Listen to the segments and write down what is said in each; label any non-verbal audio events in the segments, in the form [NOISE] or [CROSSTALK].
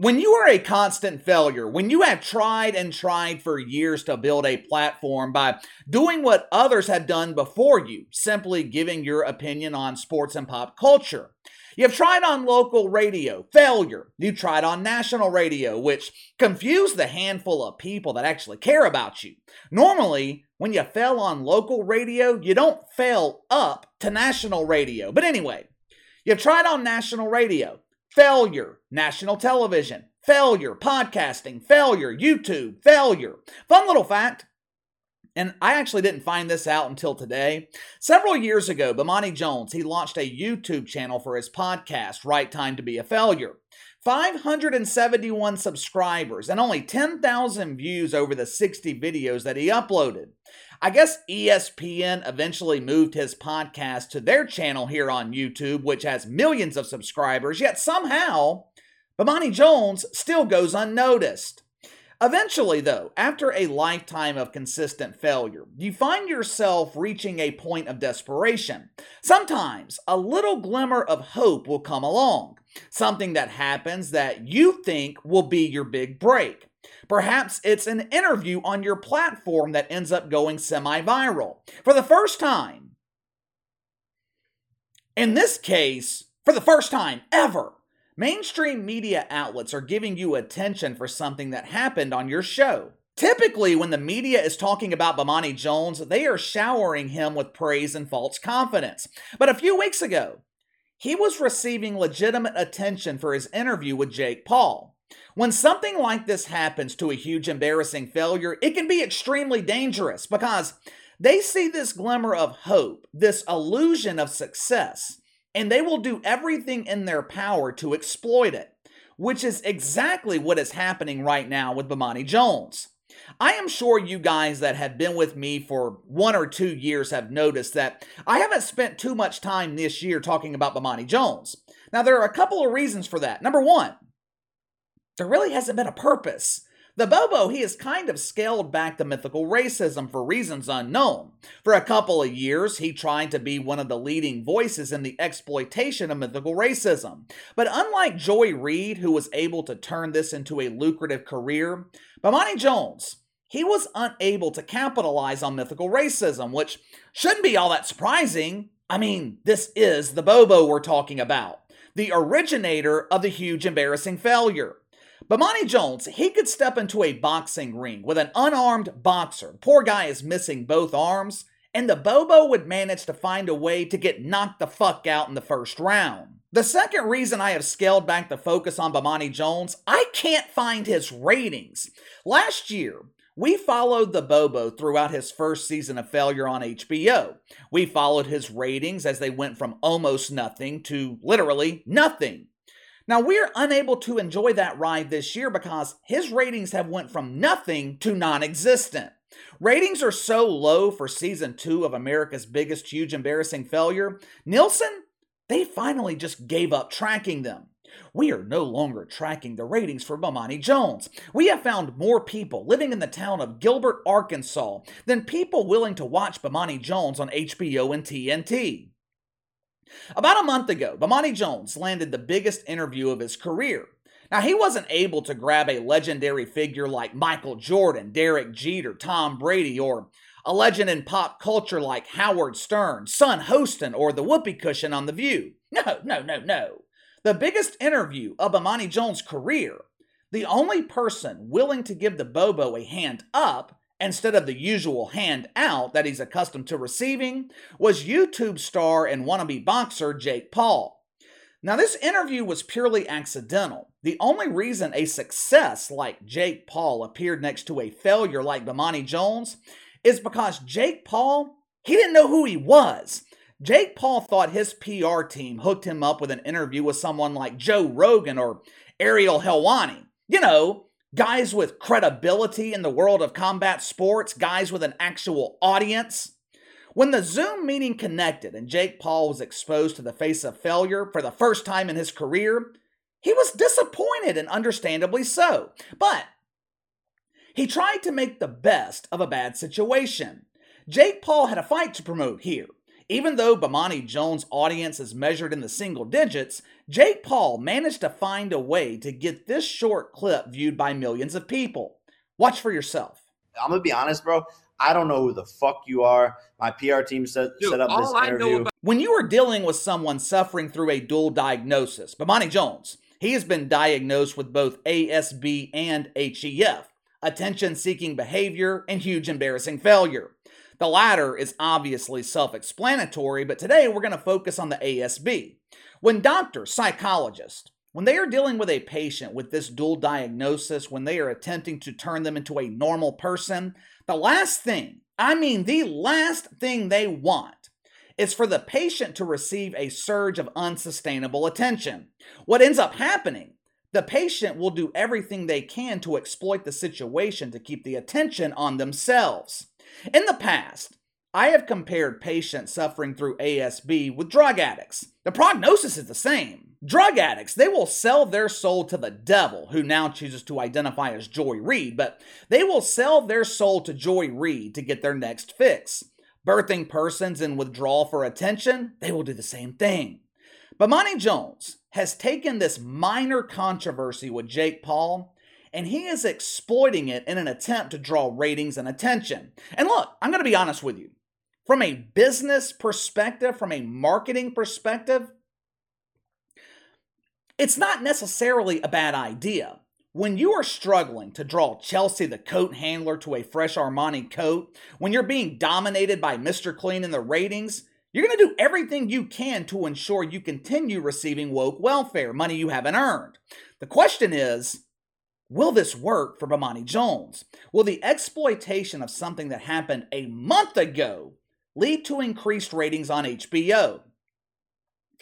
When you are a constant failure, when you have tried and tried for years to build a platform by doing what others have done before you, simply giving your opinion on sports and pop culture, You've tried on local radio, failure. You tried on national radio, which confused the handful of people that actually care about you. Normally, when you fail on local radio, you don't fail up to national radio. But anyway, you've tried on national radio, failure, national television, failure, podcasting, failure, YouTube, failure. Fun little fact and I actually didn't find this out until today. Several years ago, Bomani Jones, he launched a YouTube channel for his podcast, Right Time to Be a Failure. 571 subscribers and only 10,000 views over the 60 videos that he uploaded. I guess ESPN eventually moved his podcast to their channel here on YouTube, which has millions of subscribers, yet somehow, Bomani Jones still goes unnoticed. Eventually, though, after a lifetime of consistent failure, you find yourself reaching a point of desperation. Sometimes a little glimmer of hope will come along, something that happens that you think will be your big break. Perhaps it's an interview on your platform that ends up going semi viral. For the first time, in this case, for the first time ever, Mainstream media outlets are giving you attention for something that happened on your show. Typically, when the media is talking about Bomani Jones, they are showering him with praise and false confidence. But a few weeks ago, he was receiving legitimate attention for his interview with Jake Paul. When something like this happens to a huge embarrassing failure, it can be extremely dangerous because they see this glimmer of hope, this illusion of success, and they will do everything in their power to exploit it, which is exactly what is happening right now with Bomani Jones. I am sure you guys that have been with me for one or two years have noticed that I haven't spent too much time this year talking about Bomani Jones. Now, there are a couple of reasons for that. Number one, there really hasn't been a purpose. The Bobo, he has kind of scaled back the mythical racism for reasons unknown. For a couple of years, he tried to be one of the leading voices in the exploitation of mythical racism. But unlike Joy Reid, who was able to turn this into a lucrative career, Bomani Jones, he was unable to capitalize on mythical racism, which shouldn't be all that surprising. I mean, this is the Bobo we're talking about, the originator of the huge embarrassing failure. Bomani Jones, he could step into a boxing ring with an unarmed boxer. Poor guy is missing both arms, and the Bobo would manage to find a way to get knocked the fuck out in the first round. The second reason I have scaled back the focus on Bomani Jones, I can't find his ratings. Last year, we followed the Bobo throughout his first season of failure on HBO. We followed his ratings as they went from almost nothing to literally nothing. Now we're unable to enjoy that ride this year because his ratings have went from nothing to non-existent. Ratings are so low for season 2 of America's Biggest Huge Embarrassing Failure. Nielsen, they finally just gave up tracking them. We are no longer tracking the ratings for Bomani Jones. We have found more people living in the town of Gilbert, Arkansas than people willing to watch Bomani Jones on HBO and TNT. About a month ago, Bomani Jones landed the biggest interview of his career. Now, he wasn't able to grab a legendary figure like Michael Jordan, Derek Jeter, Tom Brady, or a legend in pop culture like Howard Stern, Sunny Hostin, or the whoopee cushion on The View. No, no, no, no. The biggest interview of Bomani Jones' career, the only person willing to give the Bobo a hand up, instead of the usual hand out that he's accustomed to receiving, was YouTube star and wannabe boxer Jake Paul. Now, this interview was purely accidental. The only reason a success like Jake Paul appeared next to a failure like Bomani Jones is because Jake Paul, he didn't know who he was. Jake Paul thought his PR team hooked him up with an interview with someone like Joe Rogan or Ariel Helwani. You know, guys with credibility in the world of combat sports, guys with an actual audience. When the Zoom meeting connected and Jake Paul was exposed to the face of failure for the first time in his career, he was disappointed and understandably so. But he tried to make the best of a bad situation. Jake Paul had a fight to promote here. Even though Bomani Jones' audience is measured in the single digits, Jake Paul managed to find a way to get this short clip viewed by millions of people. Watch for yourself. I'm gonna be honest, bro. I don't know who the fuck you are. My PR team set, Dude, set up this interview. About- when you are dealing with someone suffering through a dual diagnosis, Bomani Jones, he has been diagnosed with both ASB and HEF, attention seeking behavior and huge embarrassing failure. The latter is obviously self explanatory, but today we're going to focus on the ASB. When doctors, psychologists, when they are dealing with a patient with this dual diagnosis, when they are attempting to turn them into a normal person, the last thing, I mean the last thing they want, is for the patient to receive a surge of unsustainable attention. What ends up happening the patient will do everything they can to exploit the situation to keep the attention on themselves. In the past, I have compared patients suffering through ASB with drug addicts. The prognosis is the same. Drug addicts, they will sell their soul to the devil, who now chooses to identify as Joy Reid, but they will sell their soul to Joy Reid to get their next fix. Birthing persons in withdrawal for attention, they will do the same thing. Bomani Jones has taken this minor controversy with Jake Paul and he is exploiting it in an attempt to draw ratings and attention. And look, I'm going to be honest with you. From a business perspective, from a marketing perspective, it's not necessarily a bad idea. When you are struggling to draw Chelsea the coat handler to a fresh Armani coat, when you're being dominated by Mr. Clean in the ratings, you're going to do everything you can to ensure you continue receiving woke welfare, money you haven't earned. The question is, Will this work for Bomani Jones? Will the exploitation of something that happened a month ago lead to increased ratings on HBO?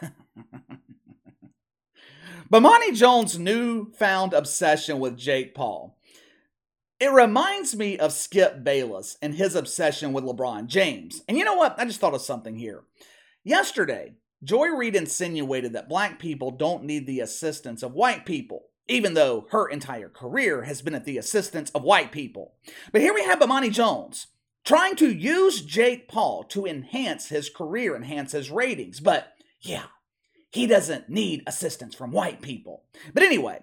[LAUGHS] Bomani Jones' newfound obsession with Jake Paul. It reminds me of Skip Bayless and his obsession with LeBron James. And you know what? I just thought of something here. Yesterday, Joy Reid insinuated that black people don't need the assistance of white people even though her entire career has been at the assistance of white people. But here we have Bomani Jones trying to use Jake Paul to enhance his career, enhance his ratings. But yeah, he doesn't need assistance from white people. But anyway,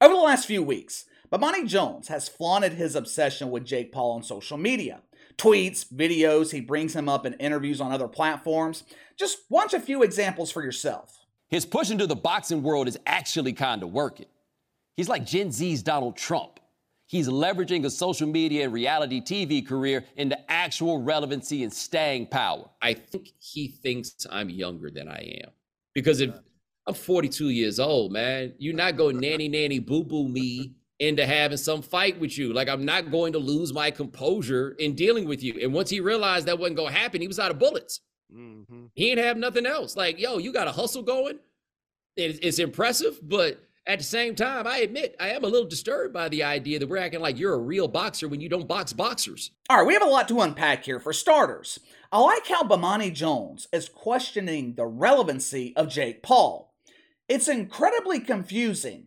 over the last few weeks, Bomani Jones has flaunted his obsession with Jake Paul on social media. Tweets, videos, he brings him up in interviews on other platforms. Just watch a few examples for yourself. His push into the boxing world is actually kind of working. He's like Gen Z's Donald Trump. He's leveraging a social media and reality TV career into actual relevancy and staying power. I think he thinks I'm younger than I am. Because if I'm 42 years old, man, you're not going nanny nanny boo boo me into having some fight with you. Like I'm not going to lose my composure in dealing with you. And once he realized that wasn't going to happen, he was out of bullets. Mm-hmm. He ain't have nothing else. Like, yo, you got a hustle going. It's, it's impressive, but at the same time, I admit I am a little disturbed by the idea that we're acting like you're a real boxer when you don't box boxers. All right, we have a lot to unpack here. For starters, I like how Bomani Jones is questioning the relevancy of Jake Paul. It's incredibly confusing.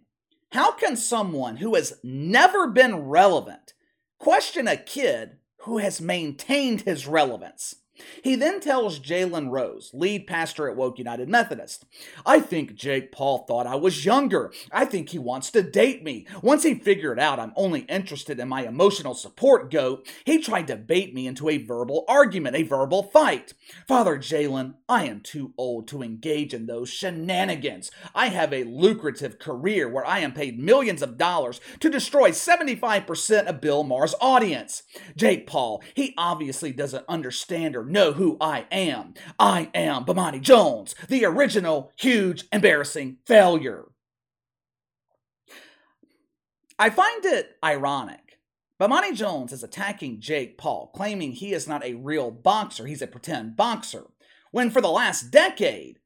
How can someone who has never been relevant question a kid who has maintained his relevance? He then tells Jalen Rose, lead pastor at Woke United Methodist, I think Jake Paul thought I was younger. I think he wants to date me. Once he figured out I'm only interested in my emotional support goat, he tried to bait me into a verbal argument, a verbal fight. Father Jalen, I am too old to engage in those shenanigans. I have a lucrative career where I am paid millions of dollars to destroy 75% of Bill Maher's audience. Jake Paul, he obviously doesn't understand or know who I am. I am Bomani Jones, the original huge embarrassing failure. I find it ironic. Bomani Jones is attacking Jake Paul, claiming he is not a real boxer, he's a pretend boxer. When for the last decade,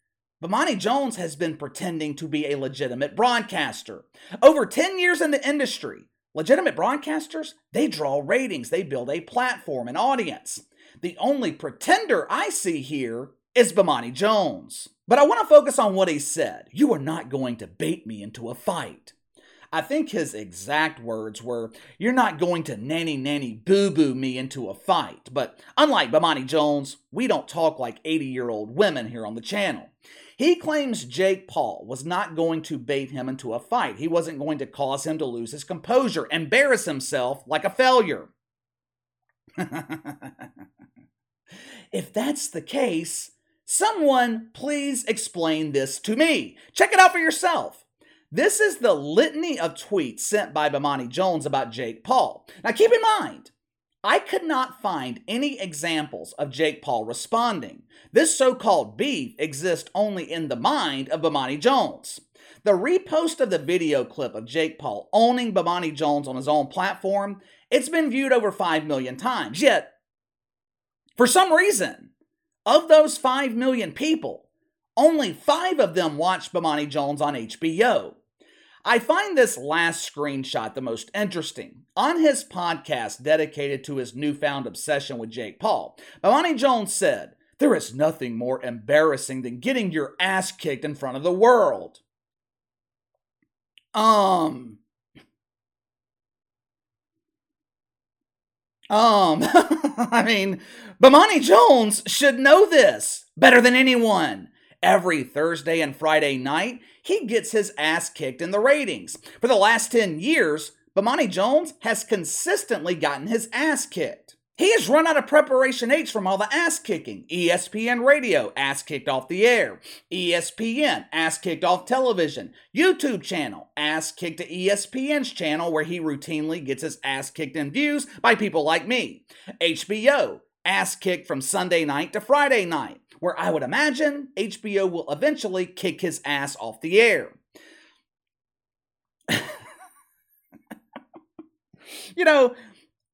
Bomani Jones has been pretending to be a legitimate broadcaster. Over 10 years in the industry, legitimate broadcasters, they draw ratings, they build a platform, an audience. The only pretender I see here is Bomani Jones. But I want to focus on what he said. You are not going to bait me into a fight. I think his exact words were, You're not going to nanny nanny boo boo me into a fight. But unlike Bomani Jones, we don't talk like 80 year old women here on the channel. He claims Jake Paul was not going to bait him into a fight. He wasn't going to cause him to lose his composure, embarrass himself like a failure. [LAUGHS] if that's the case, someone please explain this to me. Check it out for yourself. This is the litany of tweets sent by Bomani Jones about Jake Paul. Now keep in mind, I could not find any examples of Jake Paul responding. This so called beef exists only in the mind of Bomani Jones. The repost of the video clip of Jake Paul owning Bomani Jones on his own platform, it's been viewed over 5 million times. Yet, for some reason, of those 5 million people, only five of them watched Bomani Jones on HBO. I find this last screenshot the most interesting. On his podcast dedicated to his newfound obsession with Jake Paul, Bomani Jones said, There is nothing more embarrassing than getting your ass kicked in front of the world. Um. Um, [LAUGHS] I mean, Bomani Jones should know this better than anyone. Every Thursday and Friday night, he gets his ass kicked in the ratings. For the last 10 years, Bomani Jones has consistently gotten his ass kicked. He has run out of preparation H from all the ass kicking. ESPN radio, ass kicked off the air. ESPN, ass kicked off television. YouTube channel, ass kicked to ESPN's channel where he routinely gets his ass kicked in views by people like me. HBO, ass kicked from Sunday night to Friday night where I would imagine HBO will eventually kick his ass off the air. [LAUGHS] you know,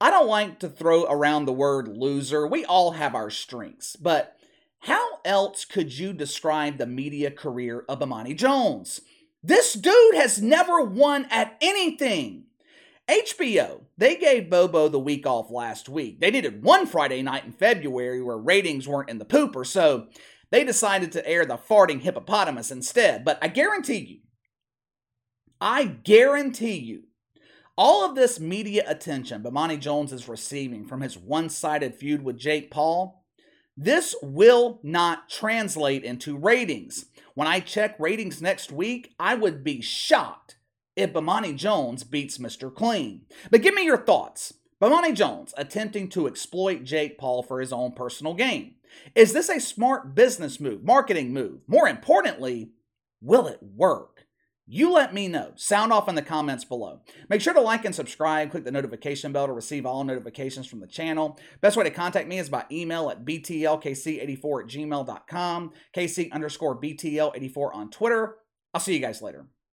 I don't like to throw around the word loser. We all have our strengths, but how else could you describe the media career of Bomani Jones? This dude has never won at anything. HBO, they gave Bobo the week off last week. They needed one Friday night in February where ratings weren't in the pooper, so they decided to air the farting hippopotamus instead. But I guarantee you, I guarantee you, all of this media attention Bomani Jones is receiving from his one sided feud with Jake Paul, this will not translate into ratings. When I check ratings next week, I would be shocked if Bomani Jones beats Mr. Clean. But give me your thoughts. Bomani Jones attempting to exploit Jake Paul for his own personal gain. Is this a smart business move, marketing move? More importantly, will it work? You let me know. Sound off in the comments below. Make sure to like and subscribe. Click the notification bell to receive all notifications from the channel. Best way to contact me is by email at btlkc84 at gmail.com, kc underscore btl84 on Twitter. I'll see you guys later.